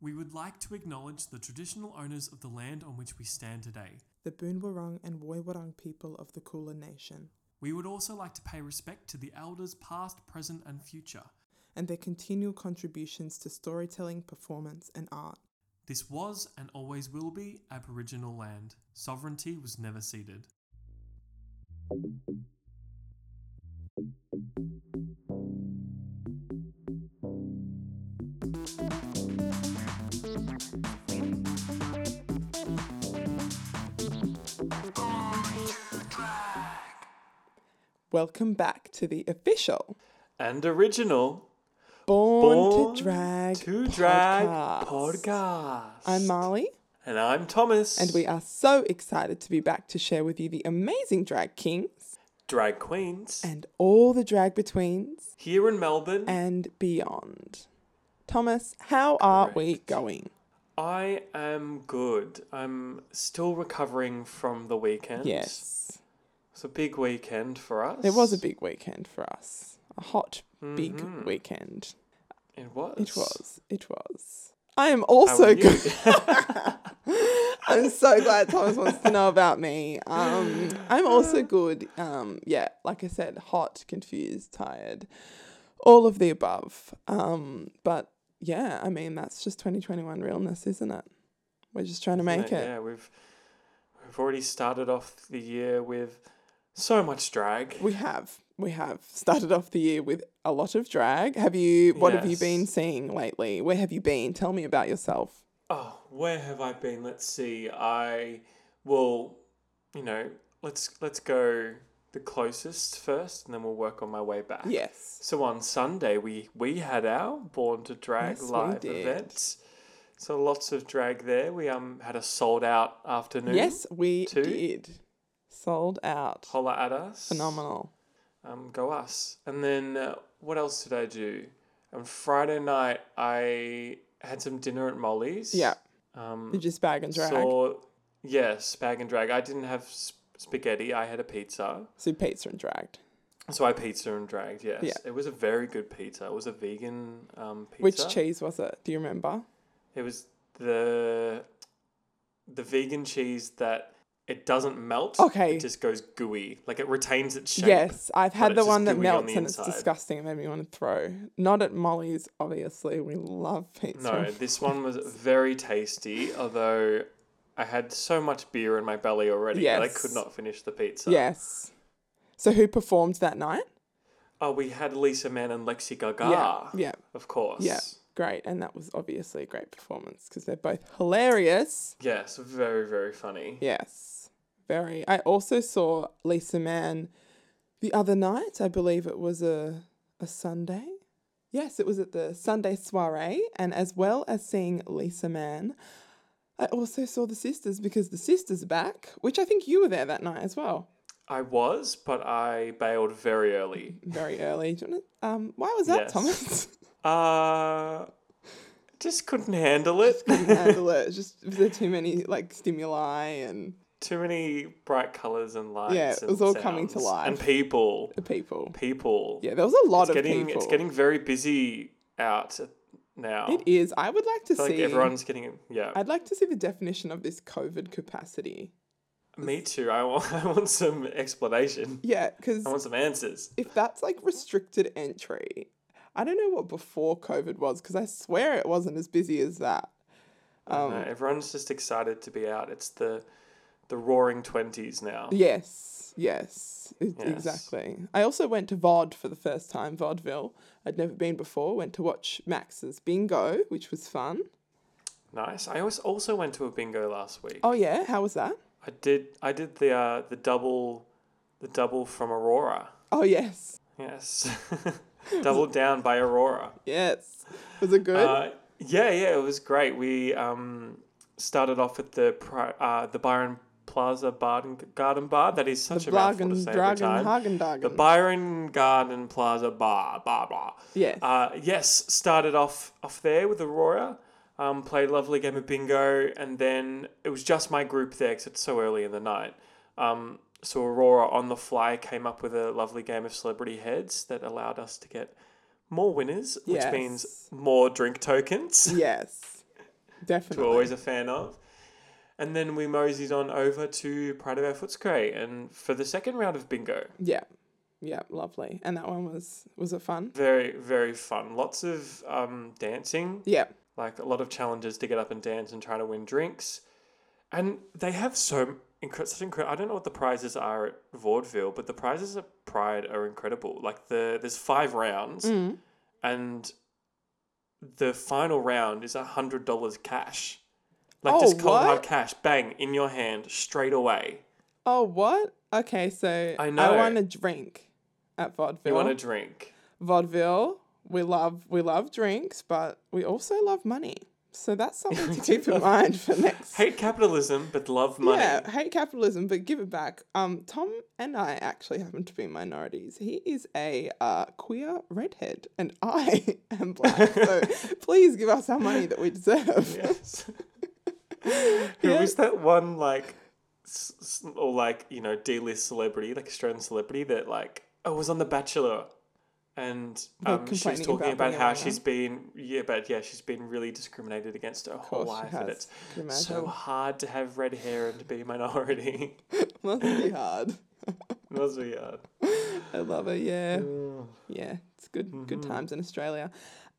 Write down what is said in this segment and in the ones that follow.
We would like to acknowledge the traditional owners of the land on which we stand today. the Boonwurrung and Woiwurrung people of the Kulin Nation, We would also like to pay respect to the elders past, present, and future. and their continual contributions to storytelling, performance, and art. This was and always will be Aboriginal land. Sovereignty was never ceded. Welcome back to the official And original Born, to Drag to Drag podcast. podcast. I'm Marley, and I'm Thomas. and we are so excited to be back to share with you the amazing drag kings drag queens and all the drag betweens here in Melbourne. and beyond. Thomas, how are we going? I am good. I'm still recovering from the weekend. Yes, It's a big weekend for us. it was a big weekend for us. A hot, big Mhm. weekend. It was. It was. It was. I am also good. I'm so glad Thomas wants to know about me. Um, I'm also good. Um, yeah, like I said, hot, confused, tired, all of the above. Um, but yeah, I mean that's just 2021 realness, isn't it? We're just trying to make it. Yeah, we've we've already started off the year with so much drag. We have. We have started off the year with a lot of drag. Have you? What have you been seeing lately? Where have you been? Tell me about yourself. Oh, where have I been? Let's see. I will, you know, let's let's go the closest first, and then we'll work on my way back. Yes. So on Sunday we we had our Born to Drag Yes, we live did. event. So lots of drag there. We um had a sold out afternoon. Yes, we Two. did. Sold out. Holla at us. Phenomenal. Um, go us. And then uh, what else did I do? On Friday night I had some dinner at Molly's. Yeah. Um, Did you spag and drag? Saw, yes, spag and drag. I didn't have sp- spaghetti. I had a pizza. So pizza and dragged. So I pizza and dragged. Yes, Yeah. it was a very good pizza. It was a vegan um, pizza. Which cheese was it? Do you remember? It was the the vegan cheese that it doesn't melt. Okay. It just goes gooey. Like it retains its shape. Yes, I've had the one that melts and it's disgusting. It made me want to throw. Not at Molly's, obviously. We love pizza. No, this one was very tasty. Although I had so much beer in my belly already that I could not finish the pizza. Yes. So who performed that night? Oh, we had Lisa Mann and Lexi Gaga. Yeah. Yeah. Of course. Yeah. Great. And that was obviously a great performance because they're both hilarious. Yes, very, very funny. Yes. Very. I also saw Lisa Mann the other night. I believe it was a a Sunday. Yes, it was at the Sunday soiree, and as well as seeing Lisa Mann, I also saw the sisters because the sisters are back, which I think you were there that night as well. I was, but I bailed very early. Very early. Do you wanna, um, why was that, Yes. Thomas? Uh just couldn't handle it. Couldn't handle it. Just was there too many like stimuli and Too many bright colours and lights. Yeah, it and was all coming to life. And people. the people. People. Yeah, there was a lot it's of getting people. it's getting very busy out now. It is. I would like to see. like everyone's getting yeah. I'd like to see the definition of this COVID capacity. Me too. I want I want some explanation. Yeah, because I want some answers. if that's like restricted entry, I don't know what before COVID was because I swear it wasn't as busy as that. Um, everyone's just excited to be out. It's the the roaring twenties now. Yes, yes, Yes. exactly. I also went to VOD for the first time, vaudeville. I'd never been before. Went to watch Max's Bingo, which was fun. Nice. I was also went to a bingo last week. Oh yeah, how was that? I did I did the uh, the double the double from Aurora. Oh yes, Yes. double down by Aurora. yes. Was it good? Uh, yeah, yeah, it was great. We um, started off at the uh, the Byron Plaza Garden Garden Bar. That is such the a mouthful to say every time. Hagen The Byron Garden Plaza Bar, bar, bar. yes. Uh, yes, started off off there with Aurora. Um, played a lovely game of bingo, and then it was just my group there because it's so early in the night. Um, so Aurora on the fly came up with a lovely game of celebrity heads that allowed us to get more winners, which means more drink tokens. yes. Definitely. we're always a fan of. And then we moseyed on over to Pride of Our Footscray and for the second round of bingo. Yeah. Yeah, lovely. And that one was was it fun? Very, very fun. Lots of um, dancing, Yeah. like a lot of challenges to get up and dance and try to win drinks. And they have so incre- such incredible. I don't know what the prizes are at Vaudeville, but the prizes at Pride are incredible. Like the there's five rounds, Mm. and the final round is a hundred dollars cash. Like Oh, just cold hard cash, bang in your hand straight away. Oh, what? Okay, so I I want a drink at vaudeville. You want a drink? vaudeville. We love we love drinks, but we also love money. So that's something to keep in mind for next. Hate capitalism, but love money. Yeah, hate capitalism, but give it back. Um, Tom and I actually happen to be minorities. He is a uh, queer redhead, and I am black. so please give us our money that we deserve. Yes. Who Yeah. was that one like, or like you know D list celebrity, like Australian celebrity that like oh was on The Bachelor, and um, she was talking about about, how she's been yeah, but yeah, she's been really discriminated against her whole life, and it's so hard to have red hair and to be a minority. Must be hard. was really hard. I love it. Yeah. Yeah, it's good good Mm-hmm. times in Australia.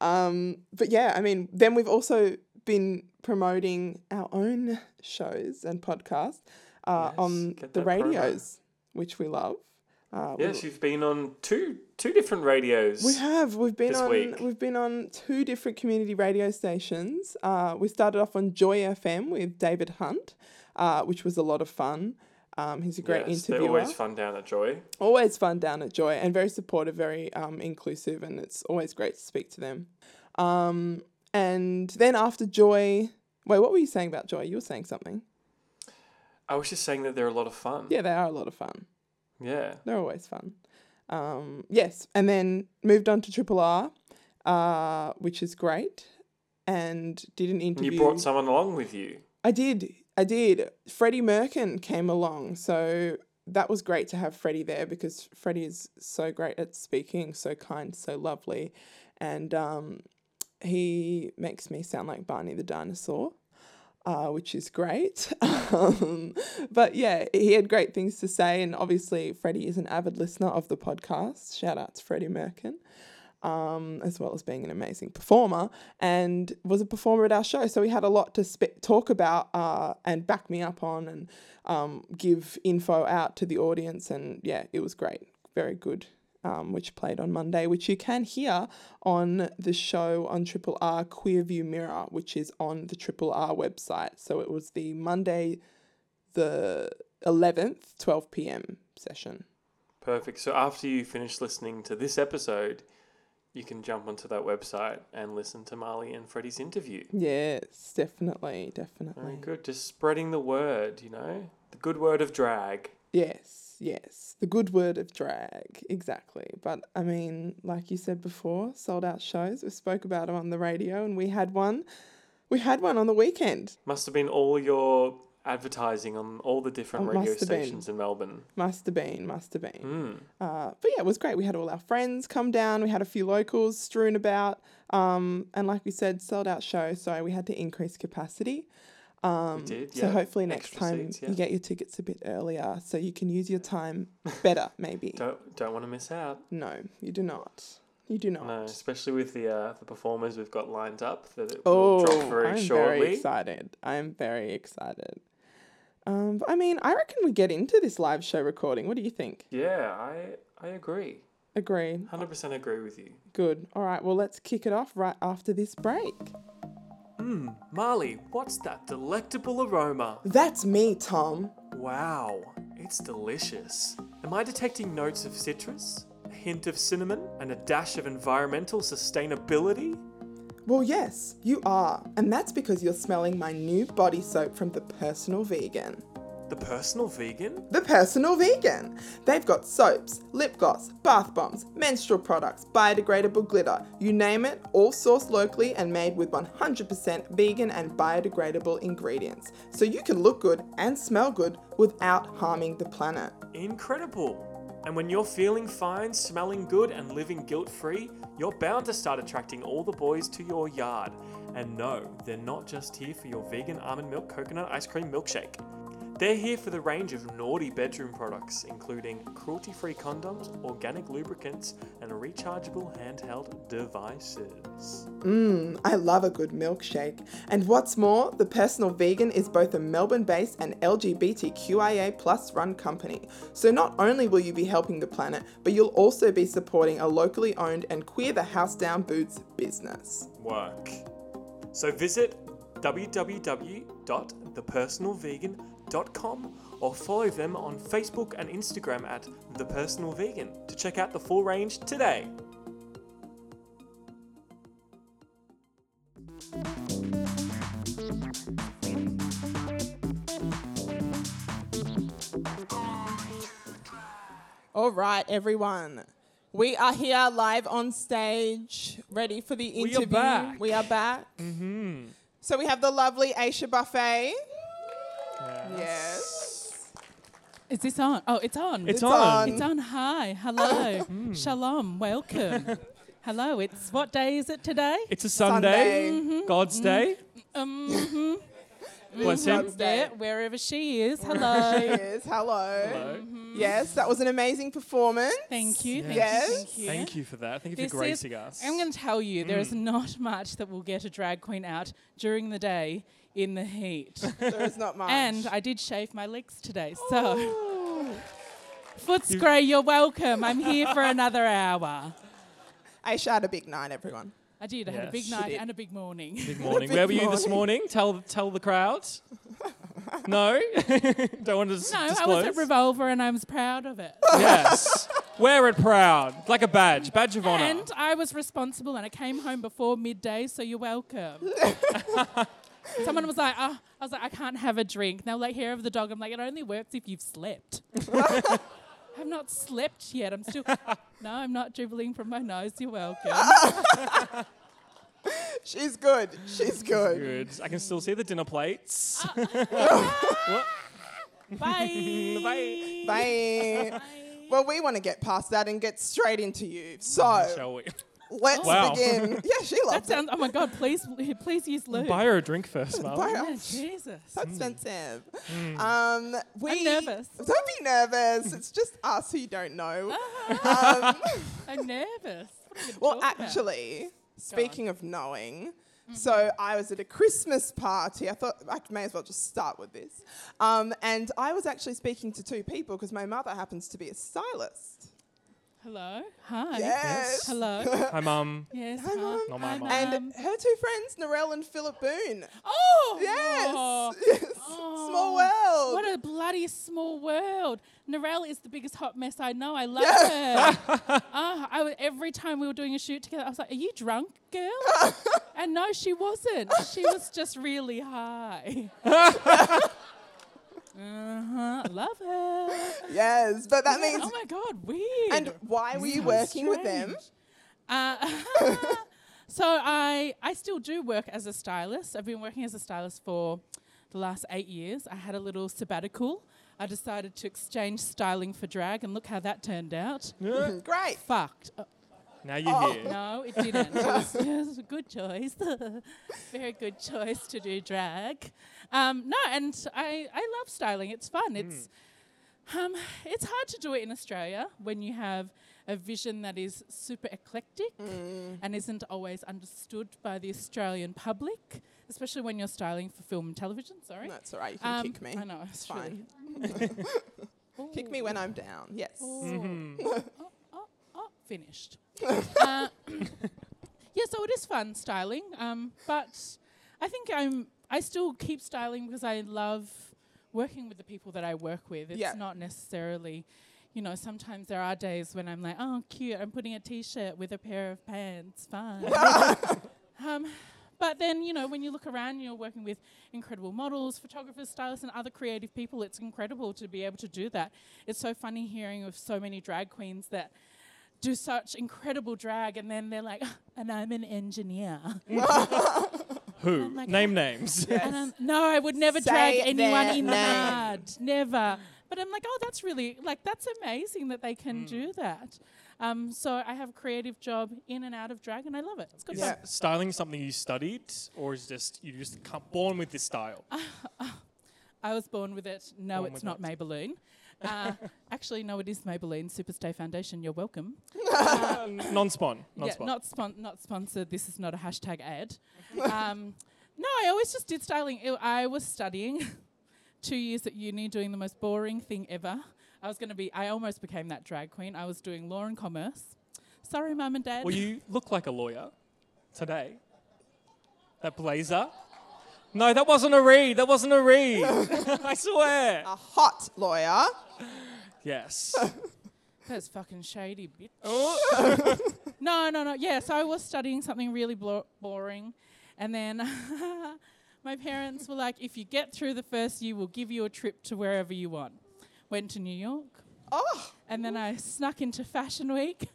Um, but yeah, I mean, then we've also been promoting our own shows and podcasts uh, Yes, on the that promo. radios, which we love. Uh, we- Yes, you've been on two two different radios. we have. We've been this on. week. We've been on two different community radio stations. Uh, we started off on Joy FM with David Hunt, uh, which was a lot of fun. Um, he's a great yes, they're interviewer. always fun down at Joy. always fun down at Joy and very supportive, very um, inclusive, and it's always great to speak to them. Um, and then after Joy, wait, what were you saying about Joy? You were saying something. I was just saying that they're a lot of fun. Yeah, they are a lot of fun. Yeah. They're always fun. Um, yes, and then moved on to Triple R, uh, which is great, and did an interview. you brought someone along with you. I did. I did. Freddie Merkin came along. So that was great to have Freddie there because Freddie is so great at speaking, so kind, so lovely. And um, he makes me sound like Barney the dinosaur. Uh, which is great. um, but yeah, he had great things to say. And obviously, Freddie is an avid listener of the podcast. Shout out to Freddie Merkin um, as well as being an amazing performer, and was a performer at our show. So he had a lot to spe- talk about uh, and back me up on and um, give info out to the audience. And yeah, it was great. Very good. Um, which played on Monday, which you can hear on the show on Triple R Queer View Mirror, which is on the Triple R website. So it was the Monday, the 11th, 12 p.m. session. Perfect. So after you finish listening to this episode, you can jump onto that website and listen to Marley and Freddie's interview. Yes, definitely, definitely. Very good. Just spreading the word, you know? The good word of drag. Yes, yes. The good word of drag, exactly. But I mean, like you said before, sold out shows. We spoke about them on the radio, and we had one. We had one on the weekend. Must have been all your advertising on all the different Oh, radio have been. stations in Melbourne. Must have been, must have been. Mm. Uh, but yeah, it was great. We had all our friends come down. We had a few locals strewn about. Um, and like we said, sold out show. So we had to increase capacity. Um, did, So yeah. hopefully next Extra time seats, yeah. you get your tickets a bit earlier so you can use your time better, maybe. Don't don't want to miss out. No, you do not. You do not. No, especially with the uh, the performers we've got lined up that it Oh, will drop very I'm shortly. very excited. I'm very excited. Um, but I mean, I reckon we get into this live show recording. What do you think? Yeah, I I agree. Agree. Hundred percent agree with you. Good. All right. Well, let's kick it off right after this break. Mmm, Marley, what's that delectable aroma? That's me, Tom. Wow, it's delicious. Am I detecting notes of citrus, a hint of cinnamon, and a dash of environmental sustainability? Well, yes, you are. And that's because you're smelling my new body soap from The Personal Vegan. The personal vegan? The Personal Vegan. They've got soaps, lip gloss, bath bombs, menstrual products, biodegradable glitter, you name it, all sourced locally and made with 100% vegan and biodegradable ingredients. So you can look good and smell good without harming the planet. Incredible. And when you're feeling fine, smelling good, and living guilt free, you're bound to start attracting all the boys to your yard. And no, they're not just here for your vegan almond milk coconut ice cream milkshake. They're here for the range of naughty bedroom products, including cruelty free condoms, organic lubricants, and rechargeable handheld devices. Mmm, I love a good milkshake. And what's more, the Personal Vegan is both a Melbourne based and LGBTQIA plus run company. So not only will you be helping the planet, but you'll also be supporting a locally owned and queer the house down boots business. Work. So visit www.thepersonalvegan.com or follow them on Facebook and Instagram at The Personal Vegan to check out the full range today. All right, everyone. We are here live on stage, ready for the interview. We are back. We are back. Mm-hmm. So we have the lovely Aisha Buffet. Yes. Is this on? Oh, it's on. It's It's on. on. It's on. Hi. Hello. Mm. Shalom. Welcome. Hello. It's what day is it today? It's a Sunday, Sunday. God's mm-hmm. Day. Um, Bless him. God's Day. there, wherever she is. Hello. She Hello. is. Hello. Hello. Mm-hmm. Yes, that was an amazing performance. Thank you. Thank Yes. you. Thank you. Thank you for that. Thank you This for is- gracing us. I'm going to tell you, there is mm. not much that will get a drag queen out during the day in the heat. There is not much. and I did shave my legs today, so oh. Footscray, you're welcome. I'm here for another hour. Aisha had a big night, everyone. I did. I had a big night and a big morning. Good morning. Big Where were you this morning. morning? Tell tell the crowd. no, don't want to s- No, I was at Revolver and I was proud of it. yes, wear it proud, like a badge, badge of honor. and I was responsible and I came home before midday, so you're welcome. Someone was like, oh, I was like, I can't have a drink. They were like, hair of the dog. I'm like, it only works if you've slept. I've not slept yet. I'm still. No, I'm not dribbling from my nose. You're welcome. She's good. She's good. Good. I can still see the dinner plates. What? Bye. Bye. Bye. Bye. Well, we want to get past that and get straight into you. So Shall we? Let's Wow. begin. Yeah, she That loves it. sounds. Oh my God! Please, please use lube. Buy her a drink first, Mum. Buy her- Yeah, Jesus. So expensive. Mm. Um, we, I'm nervous. Don't be nervous. It's just us who you don't know. Ah, um, I'm nervous. What are you well, talking about? actually, speaking of knowing, so I was at a Christmas party. I thought I may as well just start with this. Um, and I was actually speaking to two people because my mother happens to be a stylist. Hello. Hi. Yes. Hello. Hi, Mum. Yes. Hi, Mum. Not my Hi, mum. And her two friends, Narelle and Philip Boone. oh. Yes. Oh. yes. Oh. Small world. What a bloody small world. Narelle is the biggest hot mess I know. I love her. Ah, I w- every time we were doing a shoot together, I was like, Are you drunk, girl? and no, she wasn't. She was just really high. Uh-huh. Love her. yes, but that means. oh my God, weird. and why were you So working with them? Uh, so I I still do work as a stylist. I've been working as a stylist for the last eight years. I had a little sabbatical. I decided to exchange styling for drag, and look how that turned out. Great. Fucked. Uh, Now you're Oh. here. no, it didn't. It was, it was a good choice. Very good choice to do drag. Um, no, and I, I love styling. It's fun. It's um, it's hard to do it in Australia when you have a vision that is super eclectic and isn't always understood by the Australian public, especially when you're styling for film and television. Sorry. That's all right. You can Um, kick me. I know. It's fine. really- Kick me when I'm down. Yes. Oh, finished. uh, yeah, so it is fun styling, um, but I think I'm. I still keep styling because I love working with the people that I work with. It's Yeah. not necessarily, you know. Sometimes there are days when I'm like, oh, cute. I'm putting a t-shirt with a pair of pants. Fine. um, but then, you know, when you look around, you're working with incredible models, photographers, stylists, and other creative people. It's incredible to be able to do that. It's so funny hearing of so many drag queens that do such incredible drag, and then they're like, and I'm an engineer. Who? Like, Name names. And I'm, no, I would never Say drag anyone their in the mud. Never. But I'm like, oh, that's really like that's amazing that they can do that. Um, so I have a creative job in and out of drag, and I love it. It's good Is fun. styling something you studied, or is just you just come born with this style? I was born with it. No, Born it's not it. Maybelline. Uh, actually, no, it is Maybelline Superstay Foundation. You're welcome. non-spawn, yeah, non-spawn. not spon- not sponsored. This is not a hashtag ad. um, no, I always just did styling. Ew, I was studying two years at uni, doing the most boring thing ever. I was going to be. I almost became that drag queen. I was doing law and commerce. Sorry, mum and dad. well, you look like a lawyer today. That blazer. No, that wasn't a read. That wasn't a read. I swear. A hot lawyer. Yes. That's fucking shady, bitch. Oh. no, no, no. Yeah, so I was studying something really blo- boring. And then my parents were like, if you get through the first year, we'll give you a trip to wherever you want. Went to New York. Oh, And then I snuck into Fashion Week.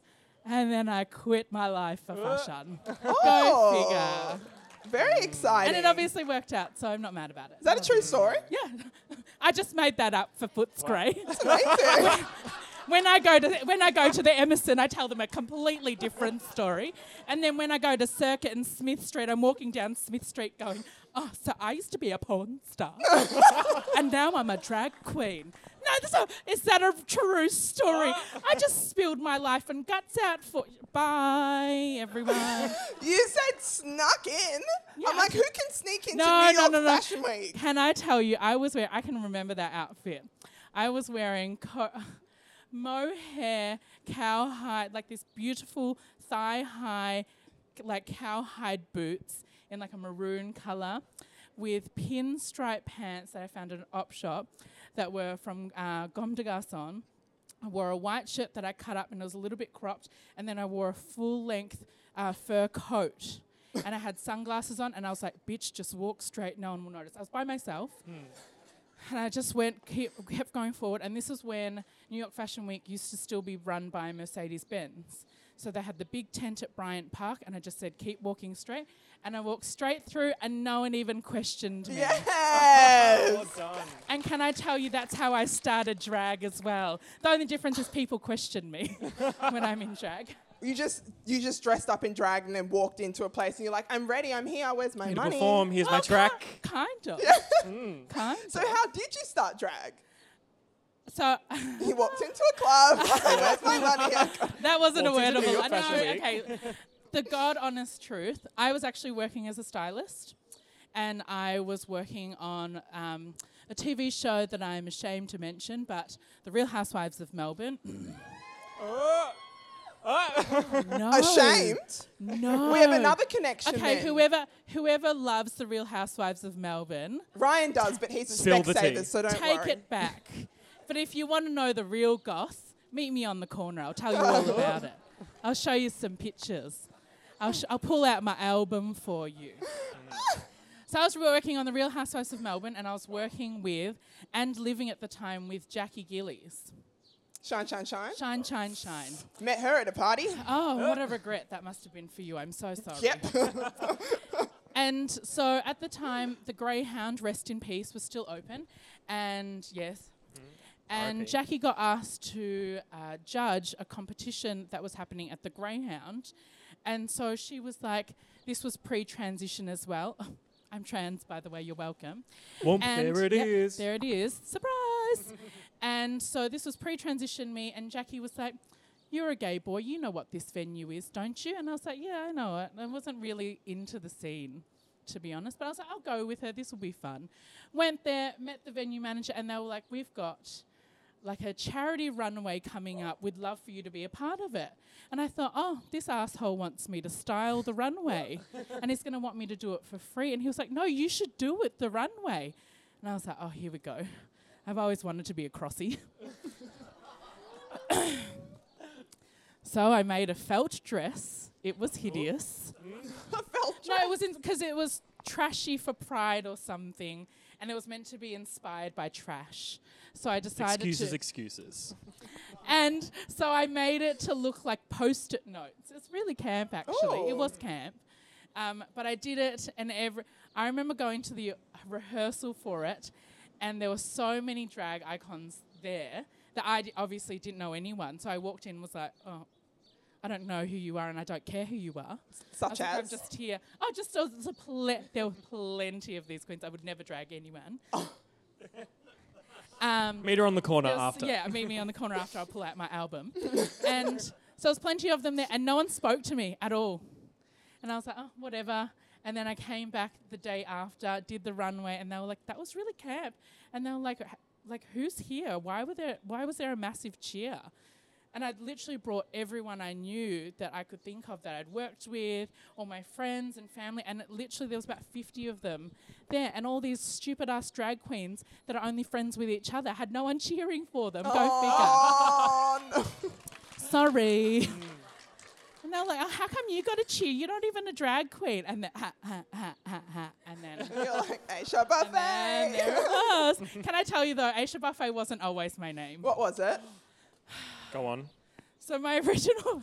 And then I quit my life for uh. fashion. Oh. Go Oh. figure. Very exciting. And it obviously worked out, so I'm not mad about it. Is that a true story? yeah. I just made that up for Footscray. Amazing. when I go to when I go to the Emerson, I tell them a completely different story. And then when I go to Circuit and Smith Street, I'm walking down Smith Street going, "Oh, so I used to be a porn star, and now I'm a drag queen." No, this is that a true story? Oh. I just spilled my life and guts out for. You. Bye, everyone. you said snuck in. Yeah, I'm like, who can sneak into No, New no, York no, no. Fashion Week? Can I tell you, I was wearing, I can remember that outfit. I was wearing co- mohair, cowhide, like this beautiful thigh high, like cowhide boots in like a maroon color with pinstripe pants that I found at an op shop that were from uh, Comme des Garçons. I wore a white shirt that I cut up and it was a little bit cropped, and then I wore a full length uh, fur coat. and I had sunglasses on, and I was like, bitch, just walk straight, no one will notice. I was by myself. And I just went, keep, kept going forward. And this is when New York Fashion Week used to still be run by Mercedes Benz. So they had the big tent at Bryant Park, and I just said, keep walking straight. And I walked straight through, and no one even questioned me. Yes. well done. And can I tell you, that's how I started drag as well. The only difference is people question me when I'm in drag. You just you just dressed up in drag and then walked into a place and you're like, I'm ready, I'm here, where's my Here to money? perform. Here's my track. Kind of. Kind So of. how did you start drag? So he walked into a club. where's my money? that wasn't a Walked into New wordable. York I know, Week. okay. The God honest truth, I was actually working as a stylist and I was working on um, a TV show that I'm ashamed to mention, but The Real Housewives of Melbourne. oh. no. Ashamed? No. We have another connection. Okay, then. whoever whoever loves The Real Housewives of Melbourne, Ryan does, but he's a Spill the Specsaver, tea. so don't take worry. it back. But if you want to know the real goth, meet me on the corner. I'll tell you all about it. I'll show you some pictures. I'll, sh- I'll pull out my album for you. so I was working on the Real Housewives of Melbourne, and I was working with and living at the time with Jackie Gillies. Shine, shine, shine. Shine, shine, shine. Met her at a party. Oh, what a regret that must have been for you. I'm so sorry. Yep. And so at the time, the Greyhound, rest in peace, was still open. And yes. And. Jackie got asked to uh, judge a competition that was happening at the Greyhound. And so she was like, this was pre transition as well. I'm trans, by the way, you're welcome. Well, And there it yep, is. There it is. Surprise! and so this was pre transition me, and Jackie was like, You're a gay boy. You know what this venue is, don't you? And I was like, Yeah, I know it. I wasn't really into the scene, to be honest. But I was like, I'll go with her. This will be fun. Went there, met the venue manager, and they were like, We've got like a charity runway coming up. We'd love for you to be a part of it. And I thought, oh, this asshole wants me to style the runway and he's going to want me to do it for free. And he was like, no, you should do it, the runway. And I was like, oh, here we go. I've always wanted to be a crossy. so I made a felt dress. It was hideous. Felt No, it was because it was trashy for pride or something, and it was meant to be inspired by trash. So I decided Excuses, to, excuses. and so I made it to look like post-it notes. It's really camp, actually. Ooh. It was camp, um, but I did it, and every I remember going to the rehearsal for it, and there were so many drag icons there that I d- obviously didn't know anyone. So I walked in and was like, oh, I don't know who you are and I don't care who you are. I Such was like, I'm just here. Oh, just there was a ple- there were plenty of these queens. I would never drag anyone. um, Meet her on the corner was- after. Yeah, meet me on the corner after I'll pull out my album. and so there's plenty of them there, and no one spoke to me at all. And I was like, oh, whatever. And then I came back the day after, did the runway, and they were like, that was really camp. And they were like, like who's here? Why were there? Why was there a massive cheer? And I'd literally brought everyone I knew that I could think of that I'd worked with, all my friends and family, and it literally there was about 50 of them there. And all these stupid ass drag queens that are only friends with each other had no one cheering for them. Go no. figure. Sorry. And they're like, oh, how come you got to cheer? You're not even a drag queen. And then, ha, ha, ha, ha, ha. And then, You're like, Aisha then there Buffet. it was. Can I tell you though, Aisha Buffet wasn't always my name. What was it? Go on. So my original,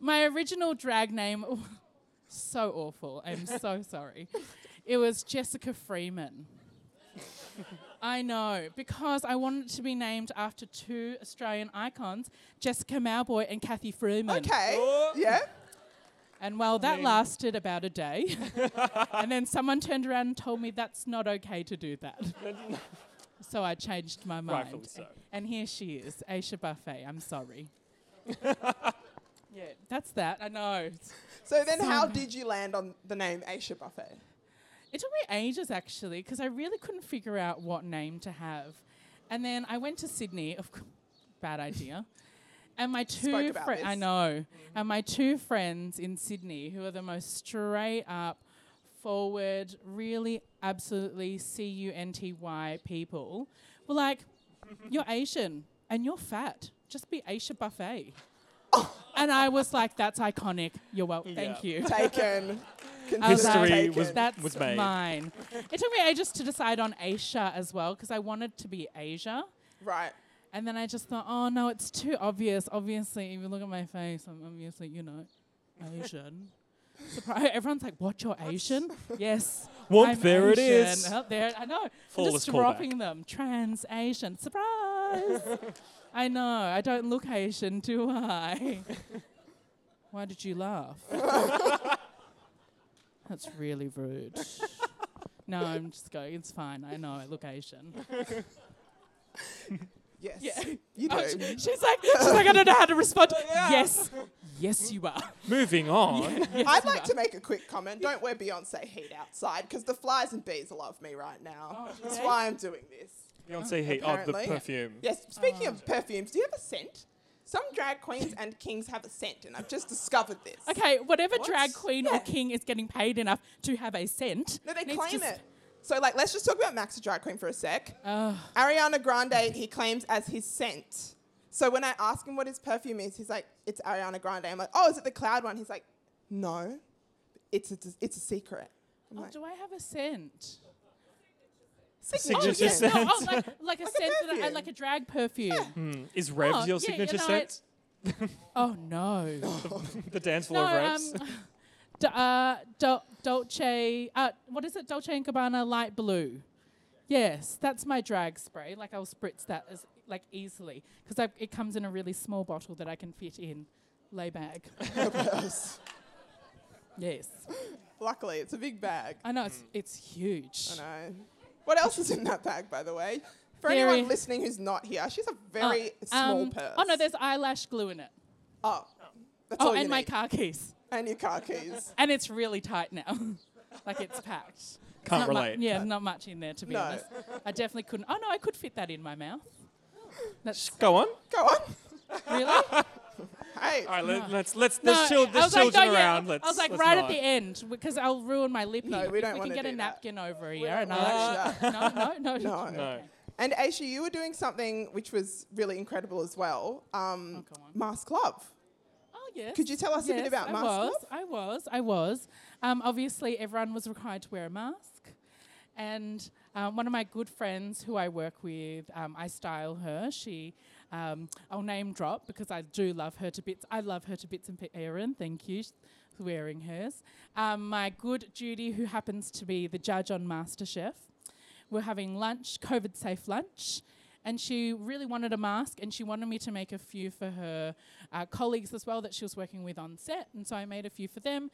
my original drag name, so awful. I'm so sorry. It was Jessica Freeman. I know because I wanted to be named after two Australian icons, Jessica Mauboy and Cathy Freeman. Okay. Oh. Yeah. And well, that mean- lasted about a day. and then someone turned around and told me that's not okay to do that. So I changed my mind. Rightfully so. And here she is, Aisha Buffet. I'm sorry. yeah, that's that. I know. So then, how did you land on the name Aisha Buffet? It took me ages actually because I really couldn't figure out what name to have. And then I went to Sydney. Of cou- bad idea. And my two friends, I this. know, mm-hmm. and my two friends in Sydney, who are the most straight up, forward, really, absolutely C U N T Y people, were like, "You're Asian and you're fat. Just be Asia Buffet." and I was like, "That's iconic. You're well. Thank you." Taken. I was Considered like, History was- That's was made. mine. It took me ages to decide on Asia as well because I wanted to be Asia. right. And then I just thought, oh no, it's too obvious. Obviously, if you look at my face, I'm obviously, you know, Asian. Surprise! Everyone's like, "What? You're Asian?" yes. Whoop, I'm there it Asian. is. Oh, there, I know. I'm just dropping them. Trans Asian. Surprise! I know. I don't look Asian, do I? Why did you laugh? That's really rude. no, I'm just going. It's fine. I know. I look Asian. Yes. Yeah. You do. Oh, sh- she's like, she's like, I don't know how to respond. Yes, yes, you are. Moving on. Yes, I'd you like are. to make a quick comment. Don't wear Beyonce heat outside because the flies and bees love me right now. Oh, That's okay. why I'm doing this. Beyonce Heat. Oh, the Apparently. perfume. Yes. Speaking of oh. perfumes, do you have a scent? Some drag queens and kings have a scent, and I've just discovered this. Okay, whatever What? drag queen Yeah. or king is getting paid enough to have a scent. No, they needs claim to s- it. So, like, let's just talk about Max, the drag queen, for a sec. Ugh. Ariana Grande, he claims as his scent. So when I ask him what his perfume is, he's like, "It's Ariana Grande." I'm like, "Oh, is it the cloud one?" He's like, "No, it's a, it's a secret." I'm oh, like, do I have a scent? "Signature Signature oh, yeah, scent. no, oh, like, like a Like a scent that I, like a drag perfume. Hmm. Is Revs Oh, your yeah, signature you know, scent? Oh no. the dance floor no, of Revs? um, d- uh, Dol- Dolce. Uh, what is it? Dolce and Gabbana light blue. Yes, that's my drag spray. Like I'll spritz that as like easily because it comes in a really small bottle that I can fit in lay bag. yes, Luckily, it's a big bag. I know it's it's huge. I know. What else is in that bag, by the way? For Very- anyone listening who's not here, she's a very Uh, small um, purse. Oh no, there's eyelash glue in it. oh, that's Oh, all you and my need. car keys. And your car keys. And it's really tight now. like it's packed. Can't Not mu- relate. yeah, not much in there to be No. honest. I definitely couldn't. Oh no, I could fit that in my mouth. That's Go on. Go on. really. Hey, All right, let, let's let's No, there's, chil- I there's like, children no, yeah, around. Let's, I was like let's right not. at the end because I'll ruin my lip. No, here. we don't we wanna can get do a that. napkin over here, and wanna I'll no, no, no, no. No. And Aisha, you were doing something which was really incredible as well. Um, Oh, go on. Mask Love. Yes. Could you tell us a bit Yes, about I Mask was? I was. I was. Um, obviously, everyone was required to wear a mask. And um, one of my good friends who I work with, um, I style her. She, um, I'll name drop because I do love her to bits. I love her to bits and Erin, thank you for wearing hers. Um, my good Judy, who happens to be the judge on MasterChef. we're having lunch, COVID safe lunch. And she really wanted a mask, and she wanted me to make a few for her uh, colleagues as well that she was working with on set. And so I made a few for them.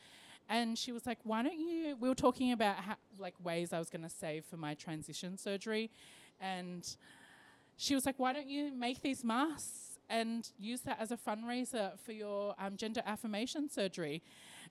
And she was like, "Why don't you?" We were talking about how, like ways I was going to save for my transition surgery, and she was like, "Why don't you make these masks and use that as a fundraiser for your um, gender affirmation surgery?"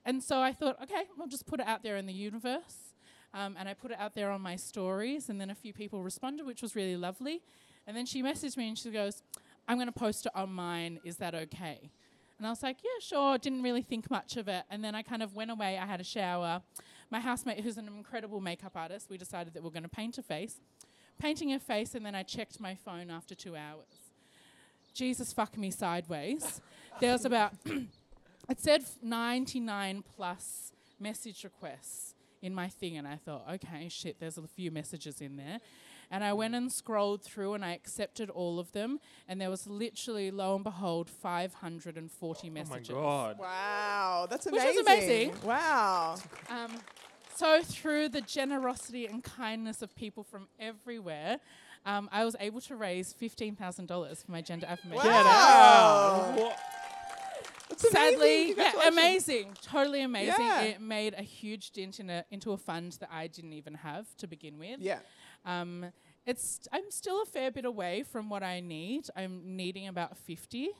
And so I thought, okay, I'll just put it out there in the universe. Um, and I put it out there on my stories, and then a few people responded, which was really lovely. And then she messaged me and she goes, I'm going to post it on mine. Is that okay? And I was like, yeah, sure. Didn't really think much of it. And then I kind of went away. I had a shower. My housemate, who's an incredible makeup artist, we decided that we are going to paint a face. Painting a face, and then I checked my phone after two hours. Jesus fuck me sideways. there was about, it said 99 plus message requests in my thing, and I thought, okay, shit, there's a few messages in there. And I went and scrolled through and I accepted all of them. And there was literally, lo and behold, 540 messages. Oh my God. Wow, that's amazing. Which amazing. is amazing. Wow. Um, so, through the generosity and kindness of people from everywhere, um, I was able to raise $15,000 for my gender affirmation. Wow. What? That's Sadly, amazing. yeah, amazing, totally amazing. Yeah. It made a huge dent in a, into a fund that I didn't even have to begin with. Yeah. Um, it's I'm still a fair bit away from what I need. I'm needing about 50,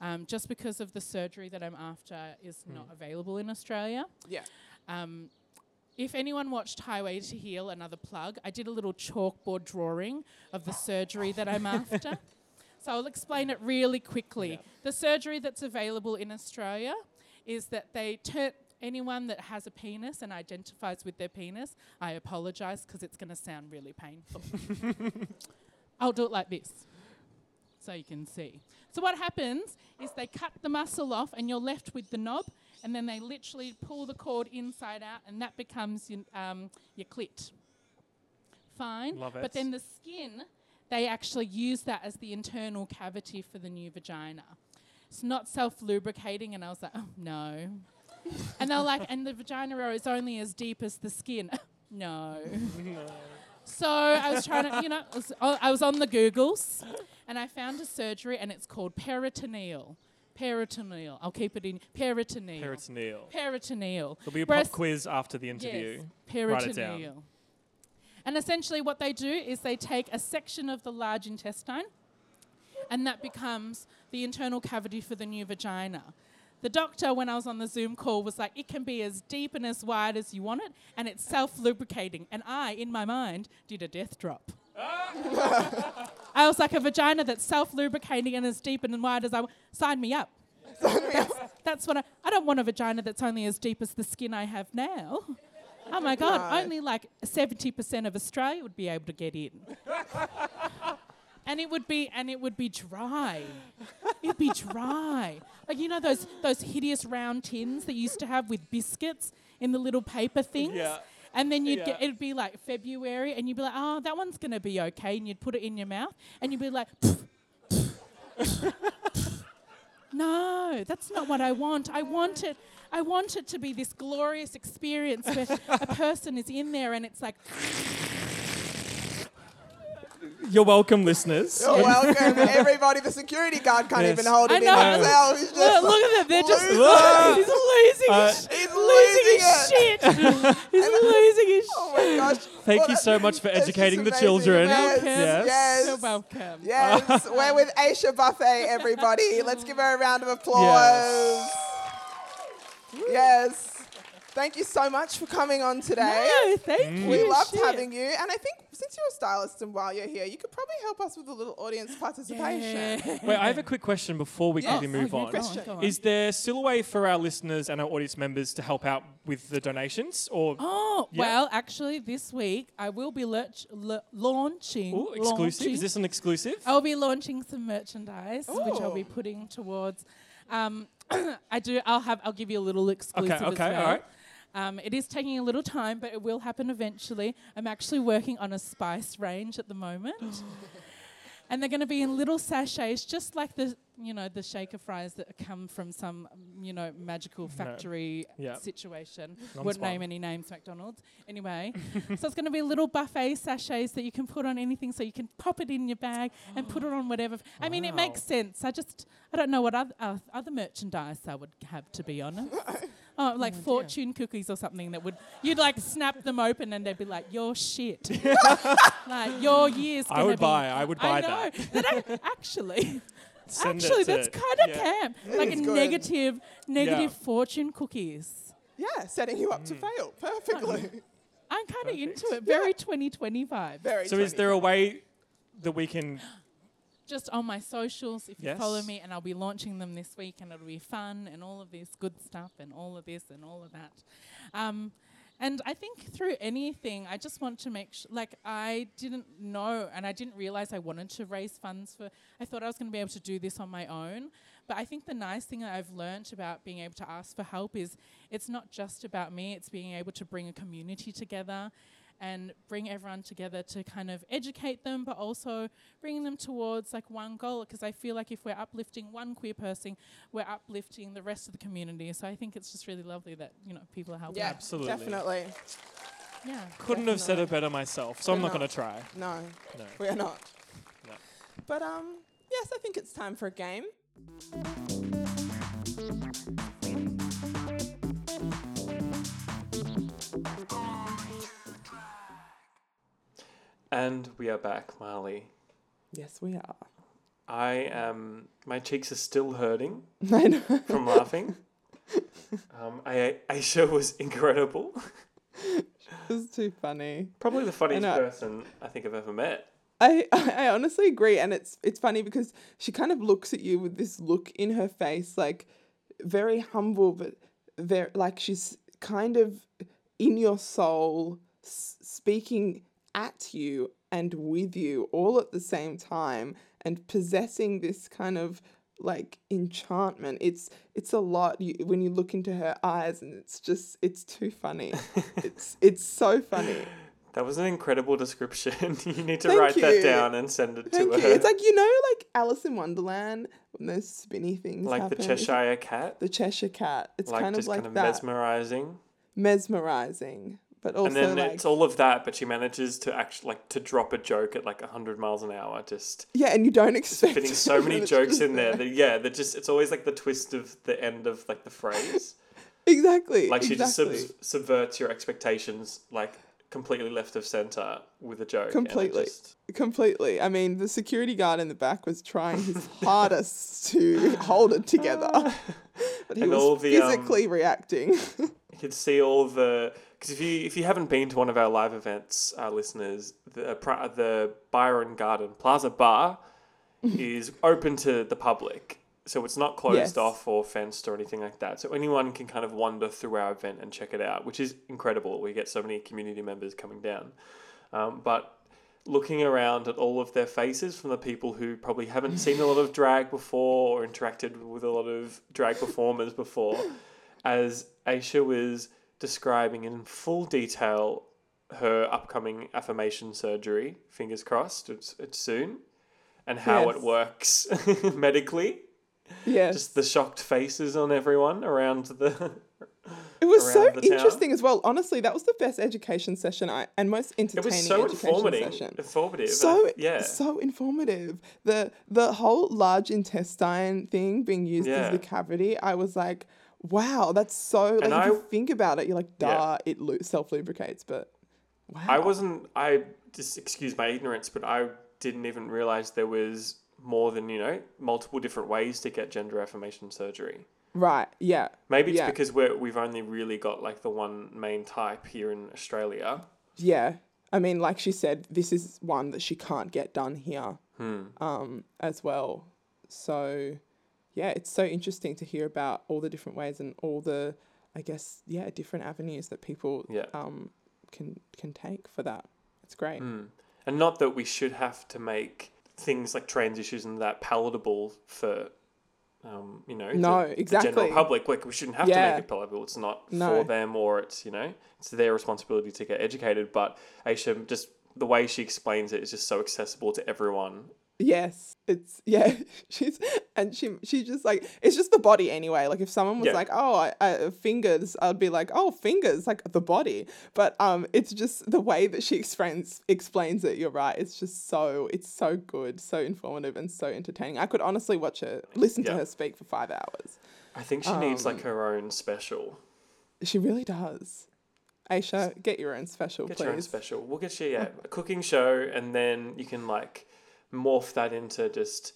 um, just because of the surgery that I'm after is not available in Australia. Yeah. Um, if anyone watched Highway to Heal, another plug, I did a little chalkboard drawing of the surgery that I'm after. So I'll explain it really quickly. The surgery that's available in Australia is that they turn anyone that has a penis and identifies with their penis. I apologise because it's going to sound really painful. I'll do it like this, so you can see. So what happens is they cut the muscle off, and you're left with the knob, and then they literally pull the cord inside out, and that becomes your, um, your clit. Fine. Love it. But then the skin, they actually use that as the internal cavity for the new vagina. It's not self lubricating, and I was like, oh no. and they're like, and the vagina row is only as deep as the skin. no. So I was trying to, you know, I was, I was on the Googles and I found a surgery and it's called peritoneal. Peritoneal. I'll keep it in peritoneal. Peritoneal. Peritoneal. There'll be a Breast- pop quiz after the interview. Yes, Write it down. peritoneal. And essentially, what they do is they take a section of the large intestine, and that becomes the internal cavity for the new vagina. The doctor, when I was on the Zoom call, was like, it can be as deep and as wide as you want it, and it's self lubricating. And I, in my mind, did a death drop. I was like, a vagina that's self lubricating and as deep and wide as I want. Sign me up. that's, that's what I, I don't want a vagina that's only as deep as the skin I have now. Oh my God, only like 70% of Australia would be able to get in. and it would be and it would be dry. It'd be dry. Like you know those those hideous round tins that you used to have with biscuits in the little paper things? Yeah. And then you'd Yeah. get it'd be like February and you'd be like, oh, that one's gonna be okay, and you'd put it in your mouth and you'd be like No, that's not what I want. I want it I want it to be this glorious experience where a person is in there and it's like You're welcome, listeners. You're welcome, everybody. The security guard can't Yes. even hold I it in know. himself. He's just Look, look at them. They're just losing he's losing Uh, his, He's losing losing his shit. he's losing his shit. Oh my gosh. Thank Well, you that- so much for it's just educating the amazing. children. Yes, Yes. yes. You're welcome. Yes, we're with Aisha Buffet, everybody. Let's give her a round of applause. Yes. Thank you so much for coming on today. No, thank you. We loved Shit. having you. And I think since you're a stylist and while you're here, you could probably help us with a little audience participation. Yeah. Wait, I have a quick question before we Yes. quickly Oh, move yeah, on. Question. on. Is there still a way for our listeners and our audience members to help out with the donations? Or Oh, Yeah. well, actually, this week I will be lurch, l- launching. Ooh, exclusive? launching- Is this an exclusive? I'll be launching some merchandise, which I'll be putting towards. Um, I do. I'll have. I'll give you a little exclusive okay, as well. all right. Um, it is taking a little time, but it will happen eventually. I'm actually working on a spice range at the moment. and they're going to be in little sachets, just like the you know the shaker fries that come from some you know magical factory Yeah. situation. Non-spon. Wouldn't name any names, McDonald's. Anyway, so it's going to be little buffet sachets that you can put on anything, so you can pop it in your bag and put it on whatever. I mean, it makes sense. I just I don't know what other uh, other merchandise I would have to be honest. Oh, like fortune cookies or something that would you'd like snap them open and they'd be like your shit, like your year's. I gonna would be- buy- I would buy I know. that. ac- actually, Send actually, that's kind of yeah. camp. Like a negative, negative Yeah. fortune cookies. Yeah, setting you Mm. up to fail perfectly. I'm kind of into it. Very 2020 vibes. Very. So is there a way that we can? Just on my socials, if you Yes. follow me, and I'll be launching them this week, and it'll be fun and all of this good stuff and all of this and all of that. Um, and I think through anything, I just want to make sure, like, I didn't know and I didn't realize I wanted to raise funds for, I thought I was going to be able to do this on my own. But I think the nice thing that I've learned about being able to ask for help is it's not just about me, it's being able to bring a community together and bring everyone together to kind of educate them, but also bringing them towards like one goal. Because I feel like if we're uplifting one queer person, we're uplifting the rest of the community. So I think it's just really lovely that you know people are helping. Yeah, Absolutely. definitely. Yeah. Couldn't have said it better myself, so I'm We're not going to try. No, No. we are not. No. But um, yes, I think it's time for a game. And we are back, Marley. Yes, we are. I am. My cheeks are still hurting I from laughing. Um, I, Aysha was incredible. it was too funny. Probably the funniest know. person I think I've ever met. I, I honestly agree, and it's it's funny because she kind of looks at you with this look in her face, like very humble, but very like she's kind of in your soul, s- speaking at you and with you all at the same time, and possessing this kind of like enchantment. It's it's a lot you, when you look into her eyes, and it's just it's too funny. it's it's so funny. That was an incredible description. you need to Thank write you. that down and send it Thank to you. her. It's like you know, like Alice in Wonderland when those spinny things like the happen. It's Cheshire Cat. the Cheshire Cat. It's like kind of like kind of that, mesmerizing. mesmerizing, but also and then like it's all of that, but she manages to actually like to drop a joke at like hundred miles an hour, just yeah, and you don't expect fitting so many jokes in there. That, yeah, that just it's always like the twist of the end of like the phrase. Exactly. Like she just sub- subverts your expectations, like completely left of center with a joke. Completely. just- Completely. I mean, the security guard in the back was trying his hardest to hold it together, but he And was the, um, physically reacting. you could see all the because if you if you haven't been to one of our live events, uh, listeners, the uh, the Byron Garden Plaza Bar is open to the public, so it's not closed Yes. off or fenced or anything like that. So anyone can kind of wander through our event and check it out, which is incredible. We get so many community members coming down, um, but looking around at all of their faces from the people who probably haven't seen a lot of drag before or interacted with a lot of drag performers before, as Aysha was describing in full detail her upcoming affirmation surgery, fingers crossed, it's, it's soon, and how Yes. it works medically. yes. Just the shocked faces on everyone around the. It was so around the town. interesting as well. Honestly, that was the best education session I and most entertaining. It was so education informative. session. Informative. So I- yeah. so informative. The the whole large intestine thing being used Yeah. as the cavity, I was like, wow, that's so. Like if I- you think about it, you're like, Yeah. duh, it self lubricates, but wow. I wasn't. I just excuse my ignorance, but I didn't even realize there was more than you know multiple different ways to get gender affirmation surgery. right. Yeah. Maybe it's Yeah. because we're we've only really got like the one main type here in Australia. Yeah. I mean, like she said, this is one that she can't get done here Hmm. um, as well. So, yeah, it's so interesting to hear about all the different ways and all the, I guess, yeah, different avenues that people Yeah. um, can can take for that. It's great. Hmm. And not that we should have to make things like trans issues and that palatable for. Um, you know, No, the, exactly. The general public, like we shouldn't have to make it palatable. It's not No. for them, or it's you know, it's their responsibility to get educated. But Aysha, just the way she explains it is just so accessible to everyone Yes, it's yeah. She's and she she just like it's just the body anyway. Like if someone was Yeah. like, oh, I, I, fingers, I'd be like, oh, fingers, like the body. But um, it's just the way that she explains explains it. You're right. It's just so it's so good, so informative, and so entertaining. I could honestly watch her, listen Yeah. to her speak for five hours. I think she needs like Um, her own special. She really does. Aysha, get your own special, Get please. your own special. We'll get you yeah, a cooking show, and then you can like morph that into just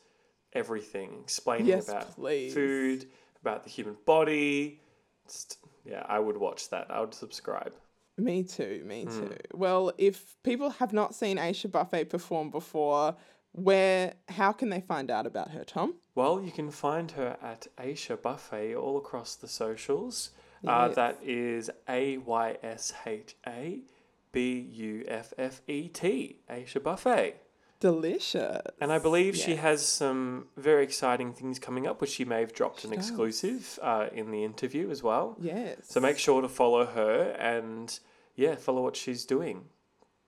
everything, explaining Yes, about please. food, about the human body. Just, yeah, I would watch that. I would subscribe. Me too, me Hmm. too. Well, if people have not seen Aysha Buffet perform before, where how can they find out about her, Tom? Well, you can find her at Aysha Buffet all across the socials. Uh, Yes. that is A Y S H A B U F F E T, Aysha Buffet. Delicious. And I believe she has some very exciting things coming up, which she may have dropped an does. exclusive uh, in the interview as well. Yes. So make sure to follow her and, yeah, follow what she's doing.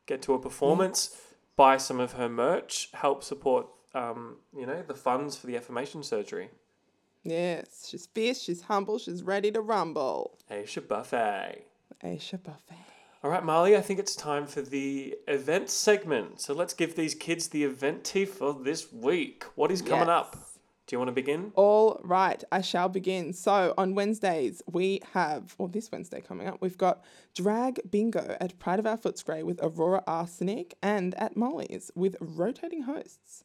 Get to a performance, buy some of her merch, help support, um, you know, the funds for the affirmation surgery. Yes, she's fierce, she's humble, she's ready to rumble. Aysha Buffet. Aysha Buffet. All right, Marley, I think it's time for the event segment. So let's give these kids the event tea for this week. What is coming up? Do you want to begin? All right, I shall begin. So on Wednesdays, we have, or this Wednesday coming up, we've got Drag Bingo at Pride of Our Footscray with Aurora Arsenic and at Molly's with rotating hosts.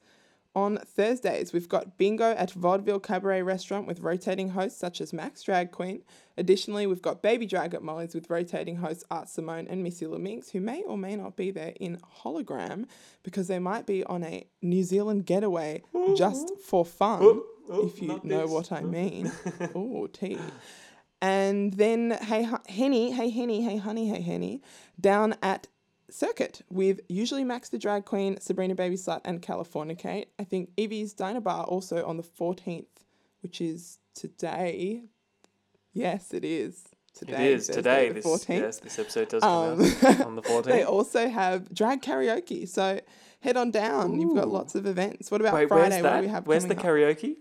On Thursdays, we've got Bingo at Vaudeville Cabaret Restaurant with rotating hosts such as Max Drag Queen. Additionally, we've got Baby Drag at Molly's with rotating hosts Art Simone and Missy Laminx, who may or may not be there in hologram because they might be on a New Zealand getaway mm-hmm. just for fun Oh, oh, if you know this. what I oh. mean. oh, tea. And then, hey, Henny, hey, Henny, hey, honey, hey, Henny, down at Circuit with usually Max the Drag Queen, Sabrina Baby Slut, and Californicate. I think Evie's Diner Bar also on the 14th, which is today. Yes, it is. Today, is Thursday today. the This 14th. yes, this episode does come Um, out on the 14th. They also have drag karaoke, so head on down. You've got lots of events. What about Wait, Friday? where's we have where's the coming up? karaoke?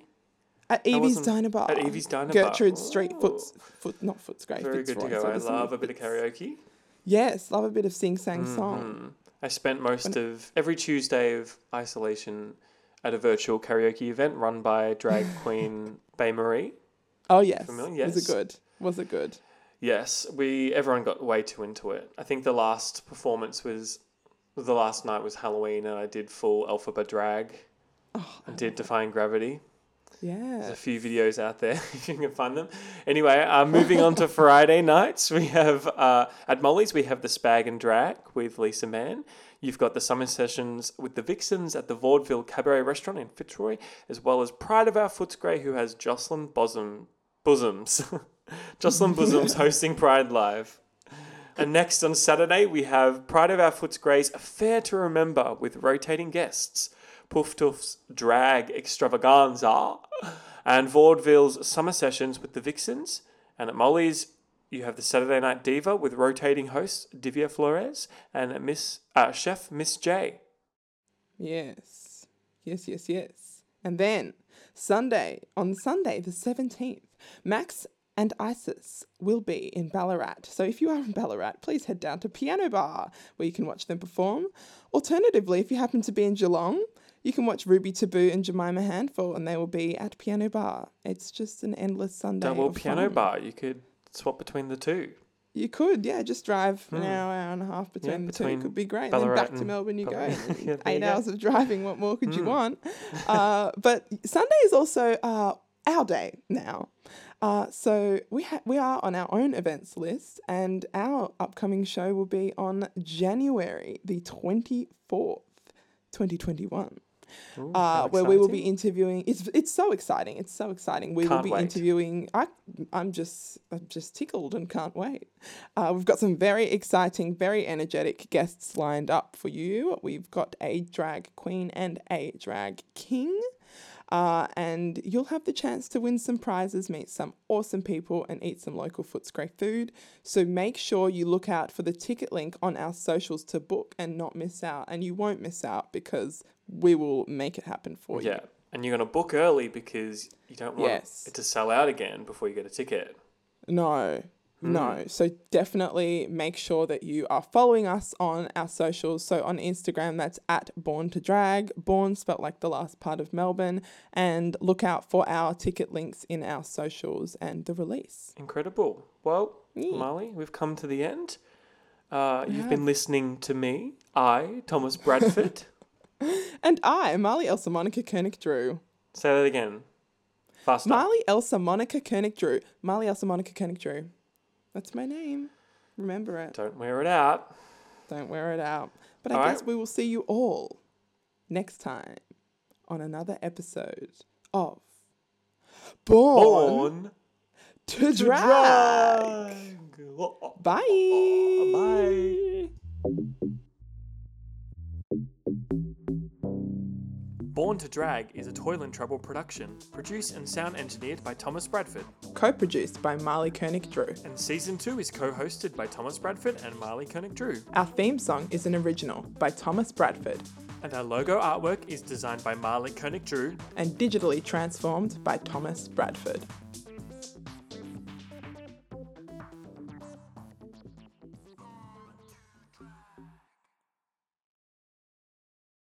At Evie's Diner Bar. at Evie's Diner Bar. Gertrude Street, Foots, foot, not Footscray. Very good to go. so I love a bit of karaoke. Yes, love a bit of sing sang song. Mhm. I spent most of every Tuesday of isolation at a virtual karaoke event run by drag queen Bay Marie. Oh yes, Familiar? Yes. was it good? Was it good? Yes, we everyone got way too into it. I think the last performance was the last night was Halloween, and I did full alphabet drag. Oh, I did Defying Gravity. There's yeah. a few videos out there if you can find them. Anyway, uh, moving on to Friday nights, we have uh, at Molly's we have the Spag and Drag with Lisa Mann. You've got the summer sessions with the Vixens at the Vaudeville Cabaret Restaurant in Fitzroy, as well as Pride of Our Footscray, who has Jocelyn Bosom Bosoms, Jocelyn Bosoms hosting Pride Live. And next on Saturday, we have Pride of Our Footscray's Affair to Remember with rotating guests, Poof Doof's Drag Extravaganza, and Vaudeville's Summer Sessions with the Vixens. And at Molly's, you have the Saturday Night Diva with rotating hosts Divya Flores and Miss uh, Chef Miss J. Yes. Yes, yes, yes. And then Sunday, on Sunday, the 17th, Max and Isis will be in Ballarat. So if you are in Ballarat, please head down to Piano Bar where you can watch them perform. Alternatively, if you happen to be in Geelong, you can watch Ruby Taboo and Jemima Handful and they will be at Piano Bar. It's just an endless Sunday. Double piano fun. bar. You could swap between the two. You could, yeah, just drive an Hmm. hour, hour and a half between the between two. Could be great. Ballarat and then back to Melbourne you go. Ballarat. and Yeah, there you Eight go. hours of driving. What more could you Mm. want? Uh, but Sunday is also uh, our day now. Uh, so we ha- we are on our own events list, and our upcoming show will be on January the twenty fourth, twenty twenty one Ooh, uh, where we will be interviewing. It's it's so exciting. It's so exciting. We will Can't be wait. interviewing. I I'm just I'm just tickled and can't wait. Uh, we've got some very exciting, very energetic guests lined up for you. We've got a drag queen and a drag king. Uh, and you'll have the chance to win some prizes, meet some awesome people, and eat some local Footscray food. So make sure you look out for the ticket link on our socials to book and not miss out. And you won't miss out because we will make it happen for you. Yeah. And you're going to book early because you don't want Yes. it to sell out again before you get a ticket. No, no. So definitely make sure that you are following us on our socials. So on Instagram, that's at Born to Drag, Born spelt like the last part of Melbourne, and look out for our ticket links in our socials and the release. Incredible. Well, Yeah. Marley, we've come to the end. Uh, you've been listening to me, I, Thomas Bradford. And I, Marley Elsa Monica Koenig Drew. Say that again. Faster. Marley Elsa Monica Koenig Drew. Marley Elsa Monica Koenig Drew. That's my name. Remember it. Don't wear it out. Don't wear it out. But I All guess right. we will see you all next time on another episode of Born, Born to, to Drag. drag. Bye. Bye. Born to Drag is a Toil and Trouble production, produced and sound engineered by Thomas Bradford, Co-produced by Marley Koenig Drew. and season two is co-hosted by Thomas Bradford and Marley Koenig Drew. Our theme song is an original by Thomas Bradford And our logo artwork is designed by Marley Koenig Drew and digitally transformed by Thomas Bradford.